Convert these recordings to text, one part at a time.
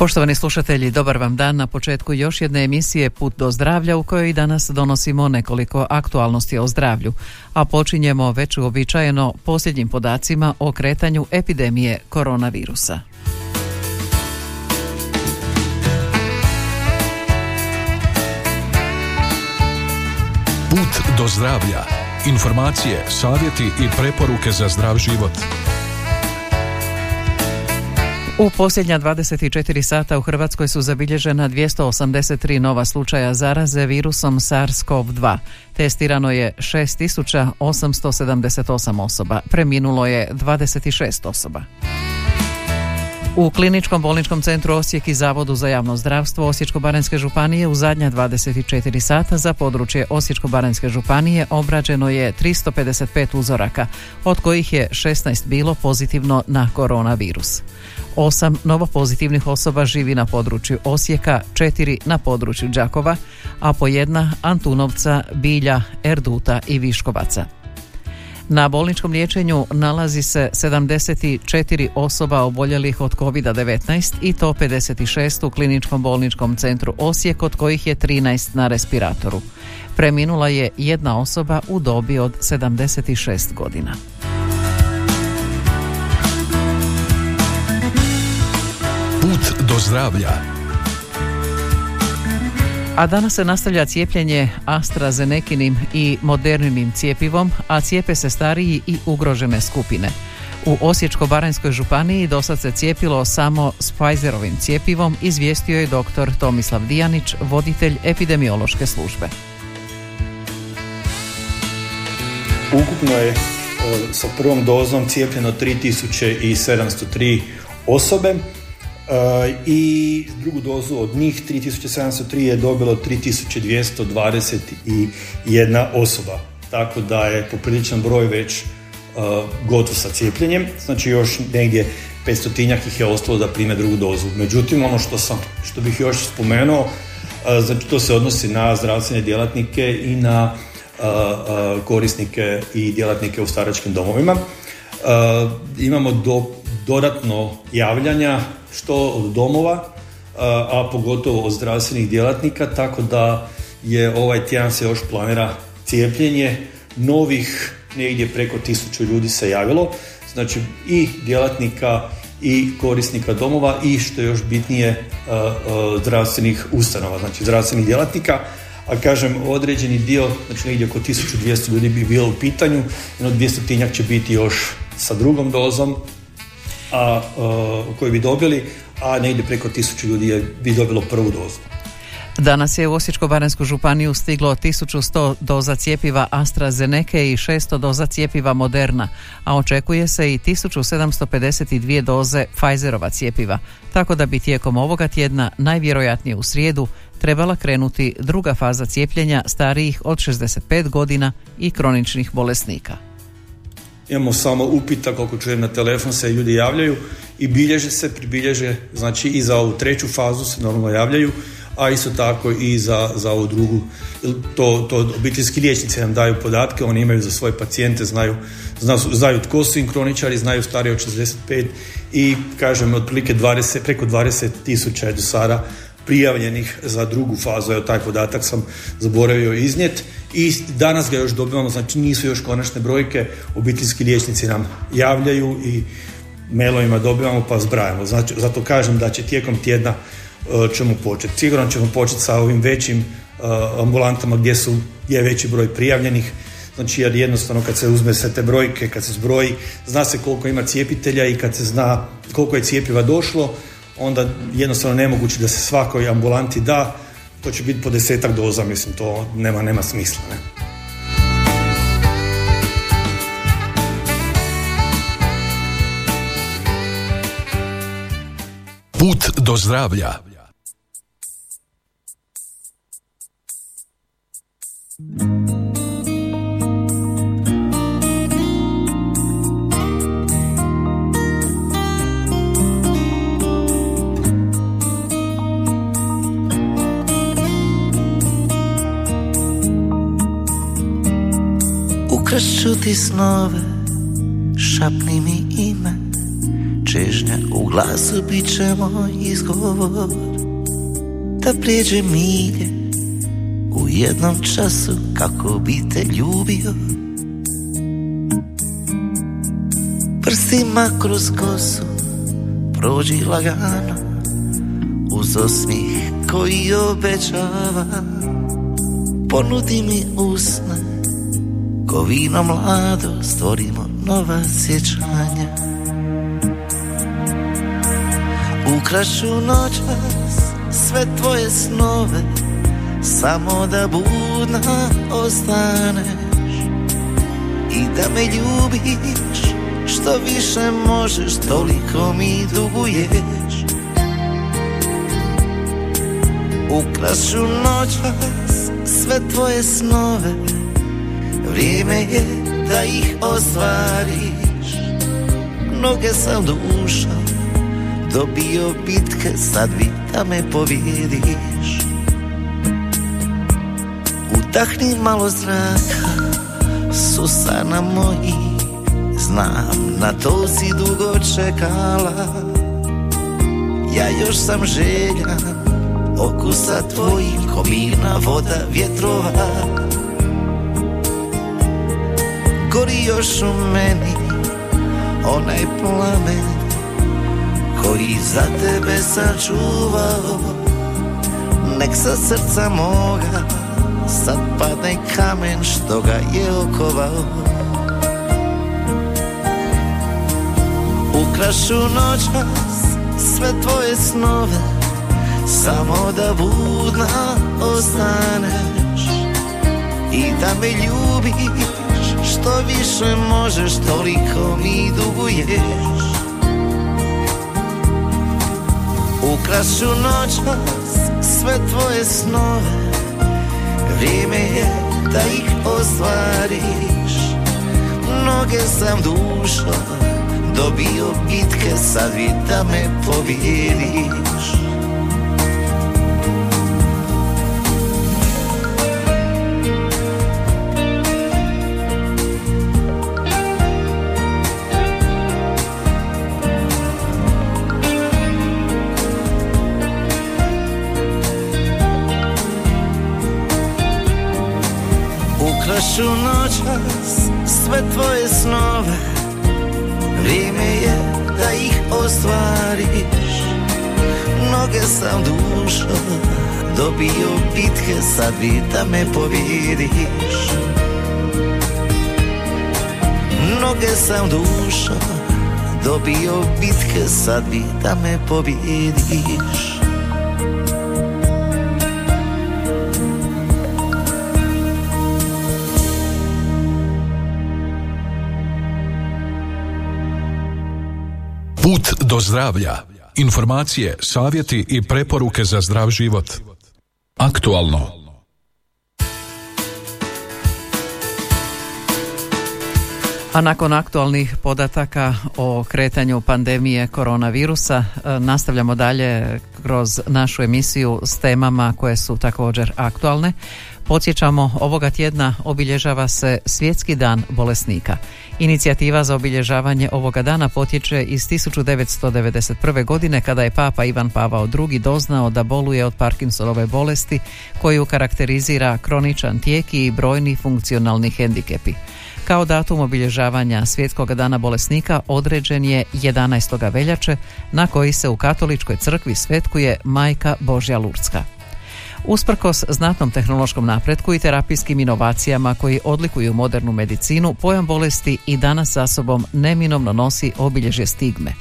Poštovani slušatelji, dobar vam dan na početku još jedne emisije Put do zdravlja u kojoj danas donosimo nekoliko aktualnosti o zdravlju, a počinjemo već uobičajeno posljednjim podacima o kretanju epidemije koronavirusa. Put do zdravlja. Informacije, savjeti i preporuke za zdrav život. U posljednja 24 sata u Hrvatskoj su zabilježena 283 nova slučaja zaraze virusom SARS-CoV-2. Testirano je 6878 osoba, preminulo je 26 osoba. U Kliničkom bolničkom centru Osijek i Zavodu za javno zdravstvo Osječko-baranjske županije u zadnja 24 sata za područje Osječko-baranjske županije obrađeno je 355 uzoraka, od kojih je 16 bilo pozitivno na koronavirus. Osam novopozitivnih osoba živi na području Osijeka, četiri na području Đakova, a po jedna Antunovca, Bilja, Erduta i Viškovaca. Na bolničkom liječenju nalazi se 74 osoba oboljelih od COVID-19 i to 56 u kliničkom bolničkom centru Osijek od kojih je 13 na respiratoru. Preminula je jedna osoba u dobi od 76 godina. Put do zdravlja. A danas se nastavlja cijepljenje AstraZenekinim i moderninim cijepivom, a cijepe se stariji i ugrožene skupine. U Osječko-baranjskoj županiji dosad se cijepilo samo s Pfizerovim cijepivom, izvijestio je dr. Tomislav Dijanić, voditelj epidemiološke službe. Ukupno je sa prvom dozom cijepljeno 3703 osobe i drugu dozu od njih 3703 je dobilo 3221 osoba. Tako da je popriličan broj već uh, gotov sa cijepljenjem, znači još negdje 500 ih je ostalo da prime drugu dozu. Međutim, ono što, sam, što bih još spomenuo, uh, znači to se odnosi na zdravstvene djelatnike i na uh, korisnike i djelatnike u staračkim domovima. Imamo do, dodatno javljanja što od domova, a pogotovo od zdravstvenih djelatnika, tako da je ovaj tjedan se još planira cijepljenje. Novih negdje preko tisuću ljudi se javilo, znači i djelatnika i korisnika domova i što je još bitnije zdravstvenih ustanova, znači zdravstvenih djelatnika, a kažem određeni dio, znači negdje oko 1200 ljudi bi bilo u pitanju, jedno 200 će biti još sa drugom dozom, a, koji bi dobili, a negdje preko tisuću ljudi je, bi dobilo prvu dozu. Danas je u Osječko-baranjsku županiju stiglo 1100 doza cijepiva AstraZeneca i 600 doza cijepiva Moderna, a očekuje se i 1752 doze Pfizerova cijepiva, tako da bi tijekom ovoga tjedna, najvjerojatnije u srijedu, trebala krenuti druga faza cijepljenja starijih od 65 godina i kroničnih bolesnika imamo samo upita koliko čujem na telefon se ljudi javljaju i bilježe se, pribilježe, znači i za ovu treću fazu se normalno javljaju, a isto tako i za, za ovu drugu. To, to obiteljski liječnici nam daju podatke, oni imaju za svoje pacijente, znaju, znaju tko su im kroničari, znaju stariji od 65 i kažem otprilike 20, preko 20 tisuća je do sada prijavljenih za drugu fazu, evo taj podatak sam zaboravio iznijet i danas ga još dobivamo, znači nisu još konačne brojke, obiteljski liječnici nam javljaju i mailovima dobivamo pa zbrajamo. Znači, zato kažem da će tijekom tjedna uh, ćemo početi. Sigurno ćemo početi sa ovim većim uh, ambulantama gdje su je veći broj prijavljenih, znači jer jednostavno kad se uzme sve te brojke, kad se zbroji, zna se koliko ima cijepitelja i kad se zna koliko je cijepiva došlo, onda jednostavno nemoguće da se svakoj ambulanti da, to će biti po desetak doza, mislim, to nema, nema smisla. Ne? Put do zdravlja. Ukrašću ti snove Šapni mi ime Čežnja u glasu bit će moj izgovor. Da prijeđe milje U jednom času kako bi te ljubio. Prstima kroz kosu Prođi lagano Uz osmih koji obećava. Ponudi mi usne Ko vino mlado stvorimo nova sjećanja. Ukrašu noćas sve tvoje snove Samo da budna ostaneš. I da me ljubiš Što više možeš toliko mi duguješ. Ukrašu noćas sve tvoje snove Vrijeme je da ih ostvariš Mnoge sam duša Dobio bitke, sad bi da me pobjediš Udahni malo zraka Susana moji. Znam, na to si dugo čekala. Ja još sam željan Okusa tvojih komina, voda, vjetrova Gori još u meni Onaj plamen Koji za tebe sačuvao. Nek sa srca moga Sad padne kamen što ga je okovao. Ukrašu noćas sve tvoje snove Samo da budna ostaneš I da me ljubiš Što više možeš toliko mi duguješ. Ukrašu noćas sve tvoje snove Vrijeme je da ih ostvariš. Mnoge sam dušo dobio bitke Sad vi da me pobjediš Ukrašu noćas sve tvoje snove. Vrijeme je da ih ostvariš. Mnoge sam dušo dobio bitke Sad vi da me pobjediš Mnoge sam dušo dobio bitke Sad vi da me pobjediš Put do zdravlja. Informacije, savjeti i preporuke za zdrav život. Aktualno. A nakon aktualnih podataka o kretanju pandemije koronavirusa e, nastavljamo dalje kroz našu emisiju s temama koje su također aktualne. Podsjećamo, ovoga tjedna obilježava se Svjetski dan bolesnika. Inicijativa za obilježavanje ovoga dana potječe iz 1991. godine kada je Papa Ivan Pavao II. doznao da boluje od Parkinsonove bolesti koju karakterizira kroničan tijek i brojni funkcionalni hendikepi. Kao datum obilježavanja Svjetskog dana bolesnika određen je 11. veljače na koji se u katoličkoj crkvi svetkuje Majka Božja Lurska. Usprkos znatnom tehnološkom napretku i terapijskim inovacijama koji odlikuju modernu medicinu, pojam bolesti i danas za sobom neminovno nosi obilježje stigme.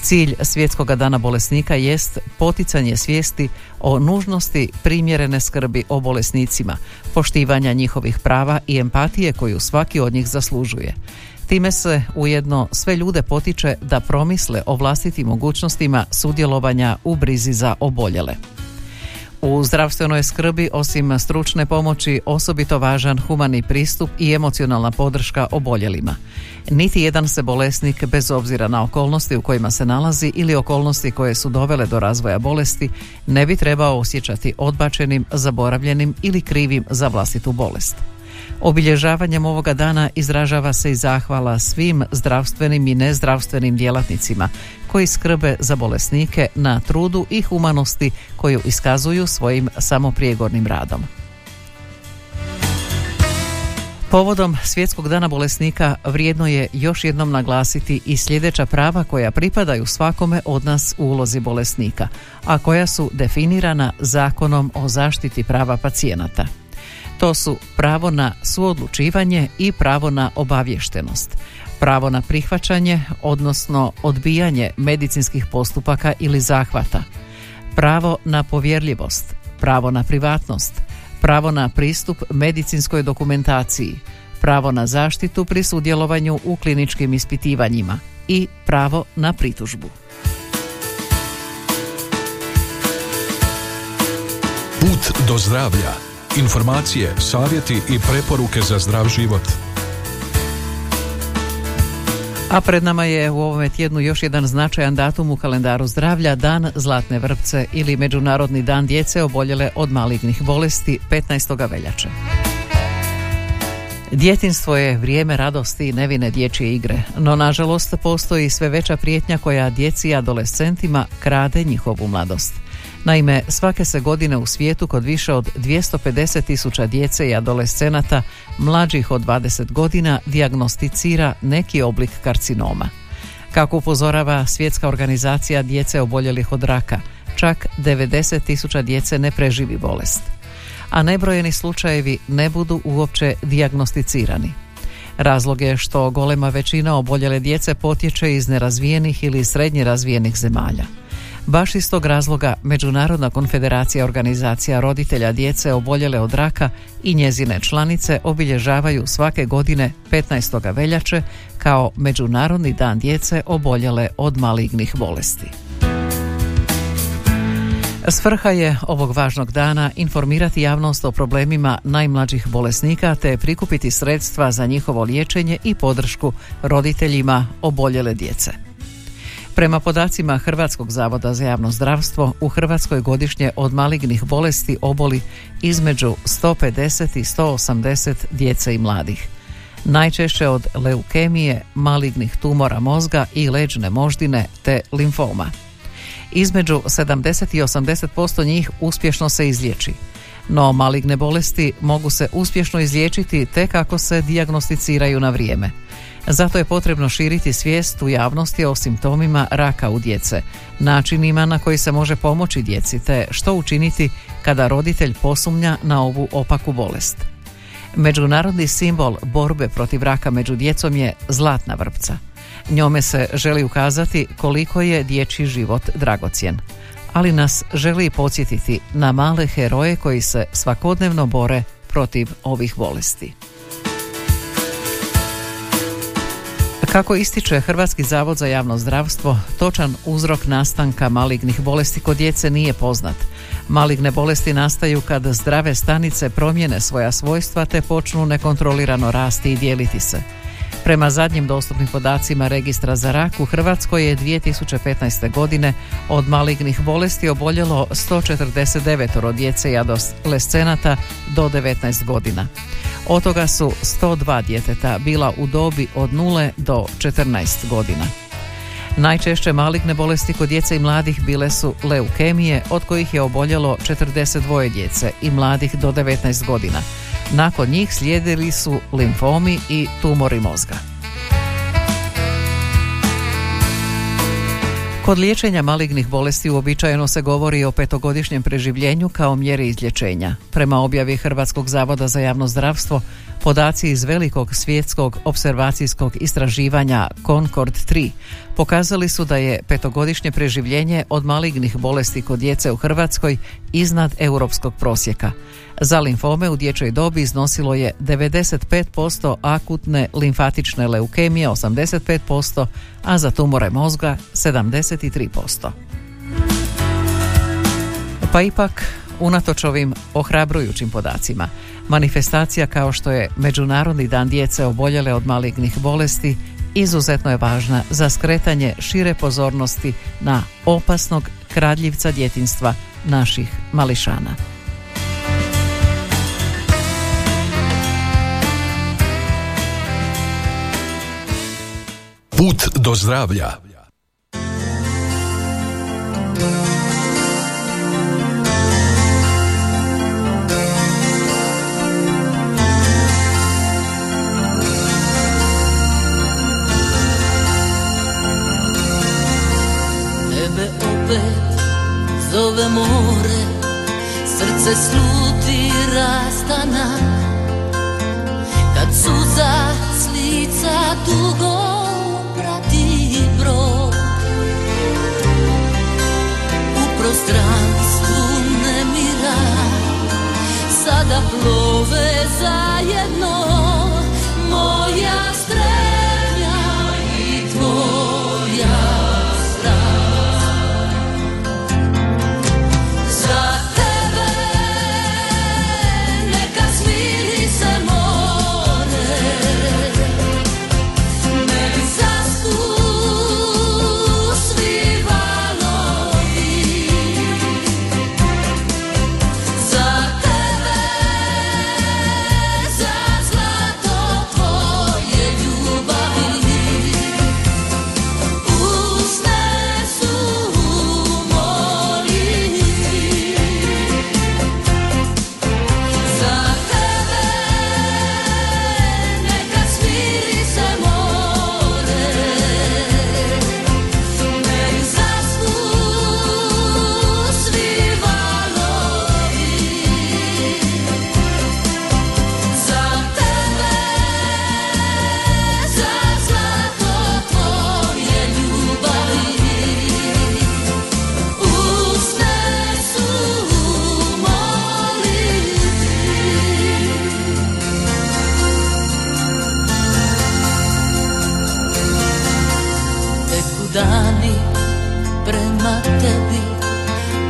Cilj Svjetskog dana bolesnika jest poticanje svijesti o nužnosti primjerene skrbi o bolesnicima, poštivanja njihovih prava i empatije koju svaki od njih zaslužuje. Time se ujedno sve ljude potiče da promisle o vlastitim mogućnostima sudjelovanja u brizi za oboljele. U zdravstvenoj skrbi osim stručne pomoći osobito važan humani pristup i emocionalna podrška oboljelima. Niti jedan se bolesnik bez obzira na okolnosti u kojima se nalazi ili okolnosti koje su dovele do razvoja bolesti ne bi trebao osjećati odbačenim, zaboravljenim ili krivim za vlastitu bolest. Obilježavanjem ovoga dana izražava se i zahvala svim zdravstvenim i nezdravstvenim djelatnicima koji skrbe za bolesnike na trudu i humanosti koju iskazuju svojim samoprijegornim radom. Povodom Svjetskog dana bolesnika vrijedno je još jednom naglasiti i sljedeća prava koja pripadaju svakome od nas u ulozi bolesnika, a koja su definirana zakonom o zaštiti prava pacijenata. To su pravo na suodlučivanje i pravo na obavještenost, pravo na prihvaćanje, odnosno odbijanje medicinskih postupaka ili zahvata, pravo na povjerljivost, pravo na privatnost, pravo na pristup medicinskoj dokumentaciji, pravo na zaštitu pri sudjelovanju u kliničkim ispitivanjima i pravo na pritužbu. Put do zdravlja. Informacije, savjeti i preporuke za zdrav život. A pred nama je u ovome tjednu još jedan značajan datum u kalendaru zdravlja, Dan Zlatne vrpce ili Međunarodni dan djece oboljele od malignih bolesti 15. veljače. Djetinstvo je vrijeme radosti i nevine dječje igre, no nažalost postoji sve veća prijetnja koja djeci i adolescentima krade njihovu mladost. Naime, svake se godine u svijetu kod više od 250 tisuća djece i adolescenata mlađih od 20 godina dijagnosticira neki oblik karcinoma. Kako upozorava svjetska organizacija djece oboljelih od raka, čak 90 tisuća djece ne preživi bolest. A nebrojeni slučajevi ne budu uopće dijagnosticirani. Razlog je što golema većina oboljele djece potječe iz nerazvijenih ili srednje razvijenih zemalja. Baš iz tog razloga Međunarodna konfederacija organizacija roditelja djece oboljele od raka i njezine članice obilježavaju svake godine 15. veljače kao Međunarodni dan djece oboljele od malignih bolesti. Svrha je ovog važnog dana informirati javnost o problemima najmlađih bolesnika te prikupiti sredstva za njihovo liječenje i podršku roditeljima oboljele djece. Prema podacima Hrvatskog zavoda za javno zdravstvo, u Hrvatskoj godišnje od malignih bolesti oboli između 150 i 180 djece i mladih. Najčešće od leukemije, malignih tumora mozga i leđne moždine te limfoma. Između 70 i 80% njih uspješno se izliječi. No maligne bolesti mogu se uspješno izliječiti tek ako se dijagnosticiraju na vrijeme. Zato je potrebno širiti svijest u javnosti o simptomima raka u djece, načinima na koji se može pomoći djeci te što učiniti kada roditelj posumnja na ovu opaku bolest. Međunarodni simbol borbe protiv raka među djecom je zlatna vrpca. Njome se želi ukazati koliko je dječji život dragocjen, ali nas želi podsjetiti na male heroje koji se svakodnevno bore protiv ovih bolesti. Kako ističe Hrvatski zavod za javno zdravstvo, točan uzrok nastanka malignih bolesti kod djece nije poznat. Maligne bolesti nastaju kad zdrave stanice promijene svoja svojstva te počnu nekontrolirano rasti i dijeliti se. Prema zadnjim dostupnim podacima registra za rak u Hrvatskoj je 2015. godine od malignih bolesti oboljelo 149 djece i adolescenata do 19 godina. Od toga su 102 djeteta bila u dobi od 0 do 14 godina. Najčešće maligne bolesti kod djece i mladih bile su leukemije, od kojih je oboljelo 42 djece i mladih do 19 godina. Nakon njih slijedili su limfomi i tumori mozga. Kod liječenja malignih bolesti uobičajeno se govori o petogodišnjem preživljenju kao mjeri izlječenja. Prema objavi Hrvatskog zavoda za javno zdravstvo, Podaci iz velikog svjetskog observacijskog istraživanja Concord 3 pokazali su da je petogodišnje preživljenje od malignih bolesti kod djece u Hrvatskoj iznad europskog prosjeka. Za limfome u dječjoj dobi iznosilo je 95% akutne limfatične leukemije 85%, a za tumore mozga 73%. Pa ipak, Unatoč ovim ohrabrujućim podacima, manifestacija kao što je Međunarodni dan djece oboljele od malignih bolesti izuzetno je važna za skretanje šire pozornosti na opasnog kradljivca djetinstva naših mališana. Put do zdravlja zove more, srce sluti rastanak Kad suza s lica dugo prati brod. U prostranstvu nemira Sada plove zajedno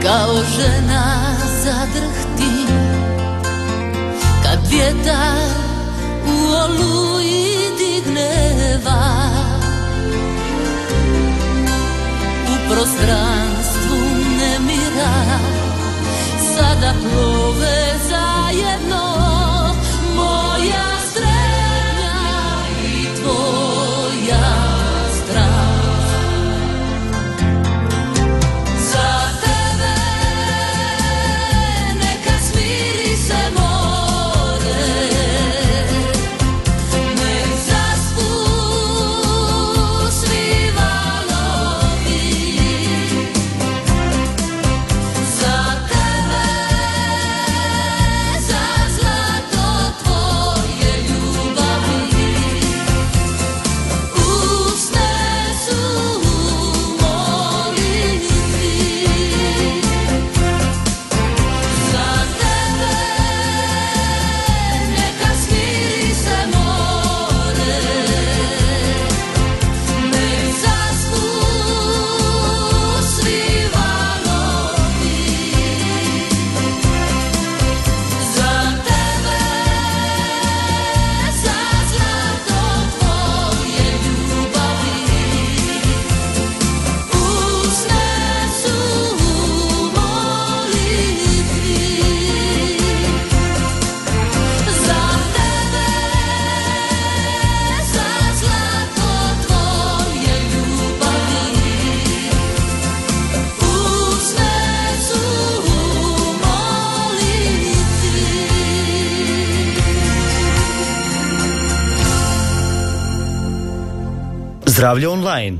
Kao žena zadrhti. Kad vjetar u oluji digne U prostranstvu nemira Sada plove zajedno Zdravlje online.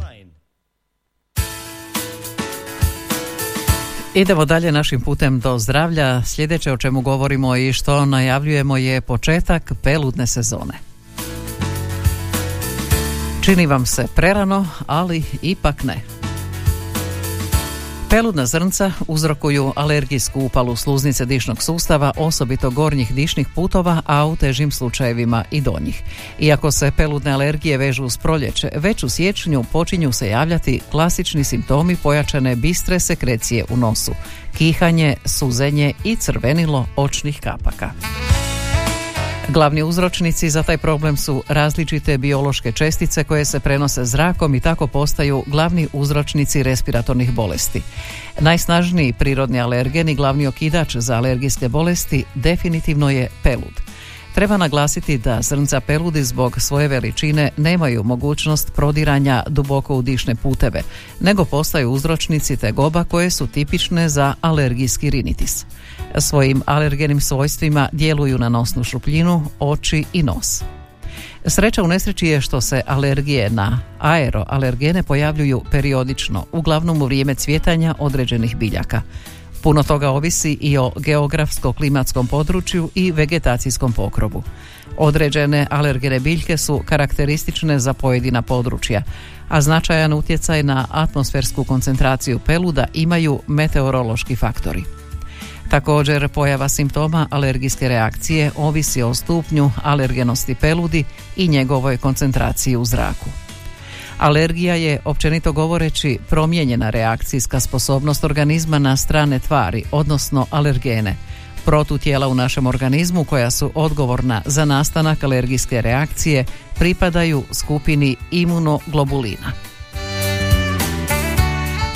Idemo dalje našim putem do zdravlja. Sljedeće o čemu govorimo i što najavljujemo je početak peludne sezone. Čini vam se prerano, ali ipak ne. Peludna zrnca uzrokuju alergijsku upalu sluznice dišnog sustava, osobito gornjih dišnih putova, a u težim slučajevima i donjih. Iako se peludne alergije vežu uz proljeće, već u siječnju počinju se javljati klasični simptomi pojačane bistre sekrecije u nosu, kihanje, suzenje i crvenilo očnih kapaka. Glavni uzročnici za taj problem su različite biološke čestice koje se prenose zrakom i tako postaju glavni uzročnici respiratornih bolesti. Najsnažniji prirodni alergen i glavni okidač za alergijske bolesti definitivno je pelud. Treba naglasiti da zrnca peludi zbog svoje veličine nemaju mogućnost prodiranja duboko u dišne puteve, nego postaju uzročnici tegoba koje su tipične za alergijski rinitis. Svojim alergenim svojstvima djeluju na nosnu šupljinu, oči i nos. Sreća u nesreći je što se alergije na aeroalergene pojavljuju periodično, uglavnom u vrijeme cvjetanja određenih biljaka. Puno toga ovisi i o geografsko-klimatskom području i vegetacijskom pokrovu. Određene alergene biljke su karakteristične za pojedina područja, a značajan utjecaj na atmosfersku koncentraciju peluda imaju meteorološki faktori. Također, pojava simptoma alergijske reakcije ovisi o stupnju alergenosti peludi i njegovoj koncentraciji u zraku. Alergija je, općenito govoreći, promijenjena reakcijska sposobnost organizma na strane tvari, odnosno alergene, protutijela u našem organizmu koja su odgovorna za nastanak alergijske reakcije pripadaju skupini imunoglobulina.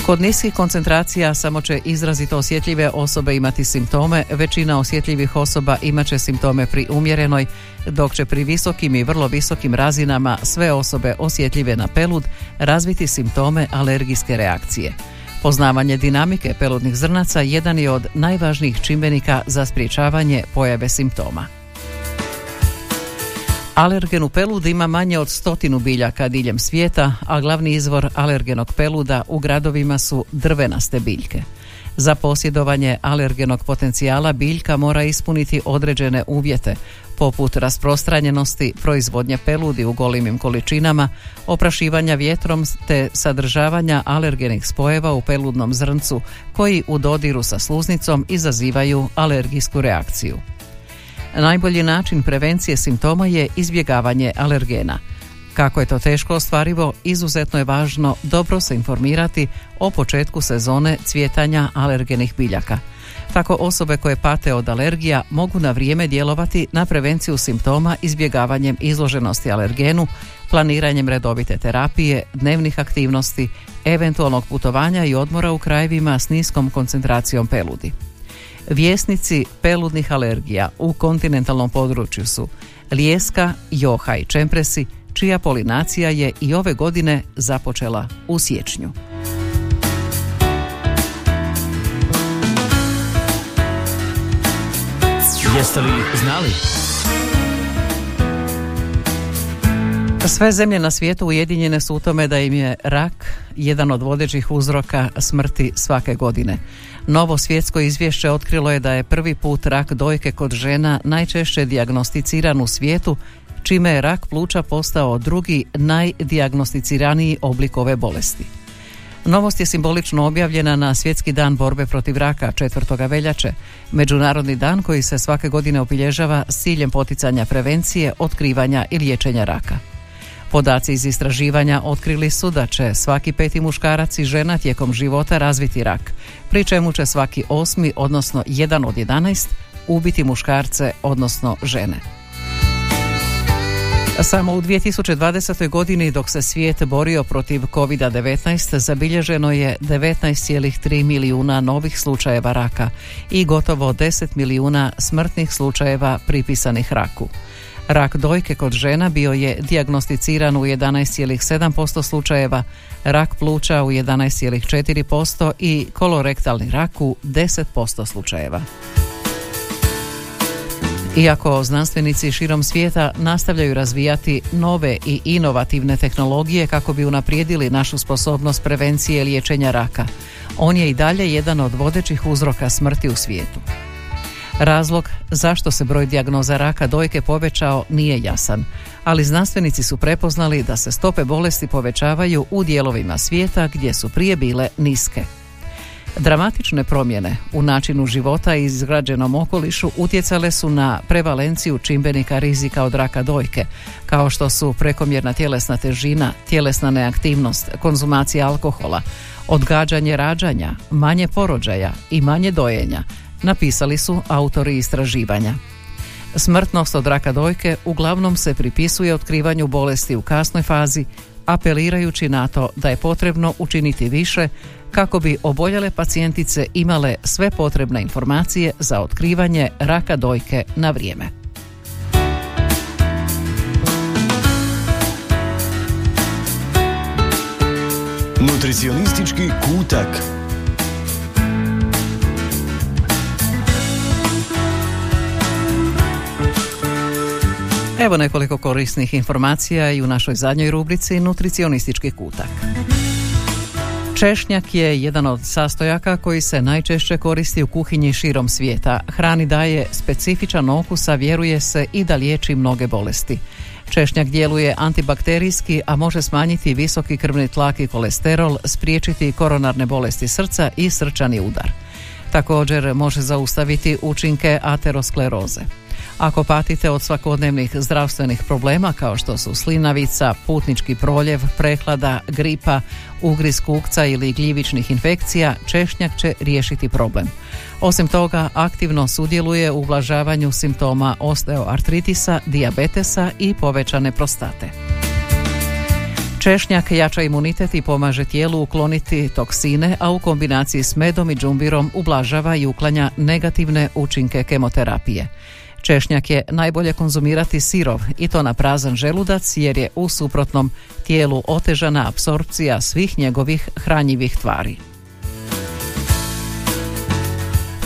Kod niskih koncentracija samo će izrazito osjetljive osobe imati simptome, većina osjetljivih osoba imat će simptome pri umjerenoj, dok će pri visokim i vrlo visokim razinama sve osobe osjetljive na pelud razviti simptome alergijske reakcije. Poznavanje dinamike peludnih zrnaca jedan je od najvažnijih čimbenika za sprječavanje pojave simptoma. Alergen u peludu ima manje od stotinu biljaka diljem svijeta, a glavni izvor alergenog peluda u gradovima su drvenaste biljke. Za posjedovanje alergenog potencijala biljka mora ispuniti određene uvjete, poput rasprostranjenosti, proizvodnje peludi u golimim količinama, oprašivanja vjetrom te sadržavanja alergenih spojeva u peludnom zrncu koji u dodiru sa sluznicom izazivaju alergijsku reakciju. Najbolji način prevencije simptoma je izbjegavanje alergena. Kako je to teško ostvarivo, izuzetno je važno dobro se informirati o početku sezone cvjetanja alergenih biljaka. Tako osobe koje pate od alergija mogu na vrijeme djelovati na prevenciju simptoma izbjegavanjem izloženosti alergenu, planiranjem redovite terapije, dnevnih aktivnosti, eventualnog putovanja i odmora u krajevima s niskom koncentracijom peludi. Vjesnici peludnih alergija u kontinentalnom području su lijeska, joha i čempresi, čija polinacija je i ove godine započela u siječnju. Jeste li znali? Sve zemlje na svijetu ujedinjene su u tome da im je rak jedan od vodećih uzroka smrti svake godine. Novo svjetsko izvješće otkrilo je da je prvi put rak dojke kod žena najčešće dijagnosticiran u svijetu, čime je rak pluća postao drugi najdijagnosticiraniji oblik ove bolesti. Novost je simbolično objavljena na Svjetski dan borbe protiv raka 4. veljače, međunarodni dan koji se svake godine obilježava s ciljem poticanja prevencije, otkrivanja i liječenja raka. Podaci iz istraživanja otkrili su da će svaki peti muškarac i žena tijekom života razviti rak, pri čemu će svaki osmi, odnosno jedan od 11, ubiti muškarce, odnosno žene. Samo u 2020. godini dok se svijet borio protiv COVID-19 zabilježeno je 19,3 milijuna novih slučajeva raka i gotovo 10 milijuna smrtnih slučajeva pripisanih raku. Rak dojke kod žena bio je dijagnosticiran u 11,7% slučajeva, rak pluća u 11,4% i kolorektalni rak u 10% slučajeva. Iako znanstvenici širom svijeta nastavljaju razvijati nove i inovativne tehnologije kako bi unaprijedili našu sposobnost prevencije liječenja raka, on je i dalje jedan od vodećih uzroka smrti u svijetu. Razlog zašto se broj dijagnoza raka dojke povećao nije jasan, ali znanstvenici su prepoznali da se stope bolesti povećavaju u dijelovima svijeta gdje su prije bile niske. Dramatične promjene u načinu života i izgrađenom okolišu utjecale su na prevalenciju čimbenika rizika od raka dojke, kao što su prekomjerna tjelesna težina, tjelesna neaktivnost, konzumacija alkohola, odgađanje rađanja, manje porođaja i manje dojenja, napisali su autori istraživanja. Smrtnost od raka dojke uglavnom se pripisuje otkrivanju bolesti u kasnoj fazi, apelirajući na to da je potrebno učiniti više kako bi oboljele pacijentice imale sve potrebne informacije za otkrivanje raka dojke na vrijeme. Nutricionistički kutak Evo nekoliko korisnih informacija i u našoj zadnjoj rubrici Nutricionistički kutak. Češnjak je jedan od sastojaka koji se najčešće koristi u kuhinji širom svijeta. Hrani daje specifičan okus, a vjeruje se i da liječi mnoge bolesti. Češnjak djeluje antibakterijski, a može smanjiti visoki krvni tlak i kolesterol, spriječiti koronarne bolesti srca i srčani udar. Također može zaustaviti učinke ateroskleroze. Ako patite od svakodnevnih zdravstvenih problema kao što su slinavica, putnički proljev, prehlada, gripa, ugriz kukca ili gljivičnih infekcija, češnjak će riješiti problem. Osim toga, aktivno sudjeluje u ublažavanju simptoma osteoartritisa, dijabetesa i povećane prostate. Češnjak jača imunitet i pomaže tijelu ukloniti toksine, a u kombinaciji s medom i džumbirom ublažava i uklanja negativne učinke kemoterapije. Češnjak je najbolje konzumirati sirov i to na prazan želudac jer je u suprotnom tijelu otežana apsorpcija svih njegovih hranjivih tvari.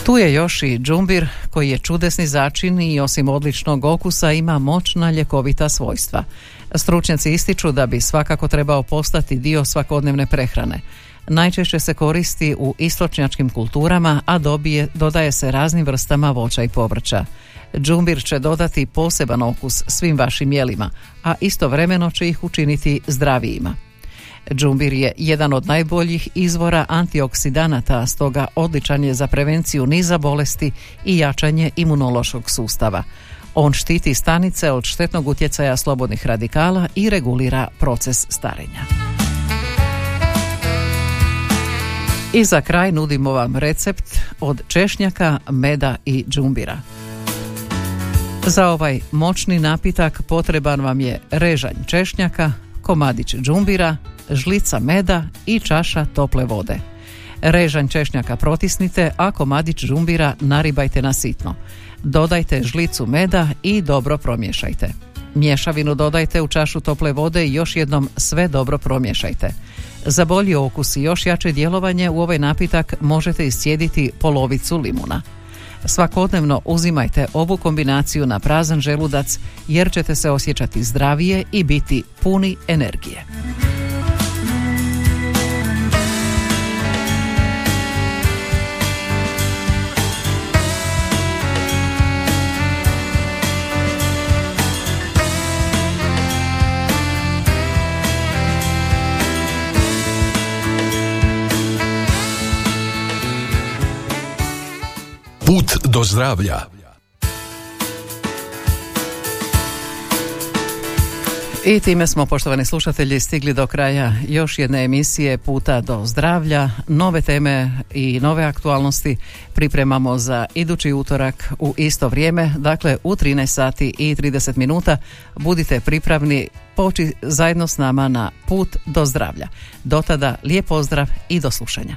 Tu je još i džumbir koji je čudesni začin i osim odličnog okusa ima moćna ljekovita svojstva. Stručnjaci ističu da bi svakako trebao postati dio svakodnevne prehrane. Najčešće se koristi u istočnjačkim kulturama, a dobije, dodaje se raznim vrstama voća i povrća. Džumbir će dodati poseban okus svim vašim jelima, a istovremeno će ih učiniti zdravijima. Džumbir je jedan od najboljih izvora antioksidanata, stoga odličan je za prevenciju niza bolesti i jačanje imunološkog sustava. On štiti stanice od štetnog utjecaja slobodnih radikala i regulira proces starenja. I za kraj nudimo vam recept od češnjaka, meda i džumbira. Za ovaj moćni napitak potreban vam je režanj češnjaka, komadić džumbira, žlica meda i čaša tople vode. Režanj češnjaka protisnite, a komadić džumbira naribajte na sitno. Dodajte žlicu meda i dobro promiješajte. Mješavinu dodajte u čašu tople vode i još jednom sve dobro promiješajte. Za bolji okus i još jače djelovanje u ovaj napitak možete iscijediti polovicu limuna. Svakodnevno uzimajte ovu kombinaciju na prazan želudac jer ćete se osjećati zdravije i biti puni energije. Put do zdravlja. I time smo, poštovani slušatelji, stigli do kraja još jedne emisije Puta do zdravlja. Nove teme i nove aktualnosti pripremamo za idući utorak u isto vrijeme, dakle u 13 sati i 30 minuta. Budite pripravni poći zajedno s nama na Put do zdravlja. Do tada lijep pozdrav i do slušanja.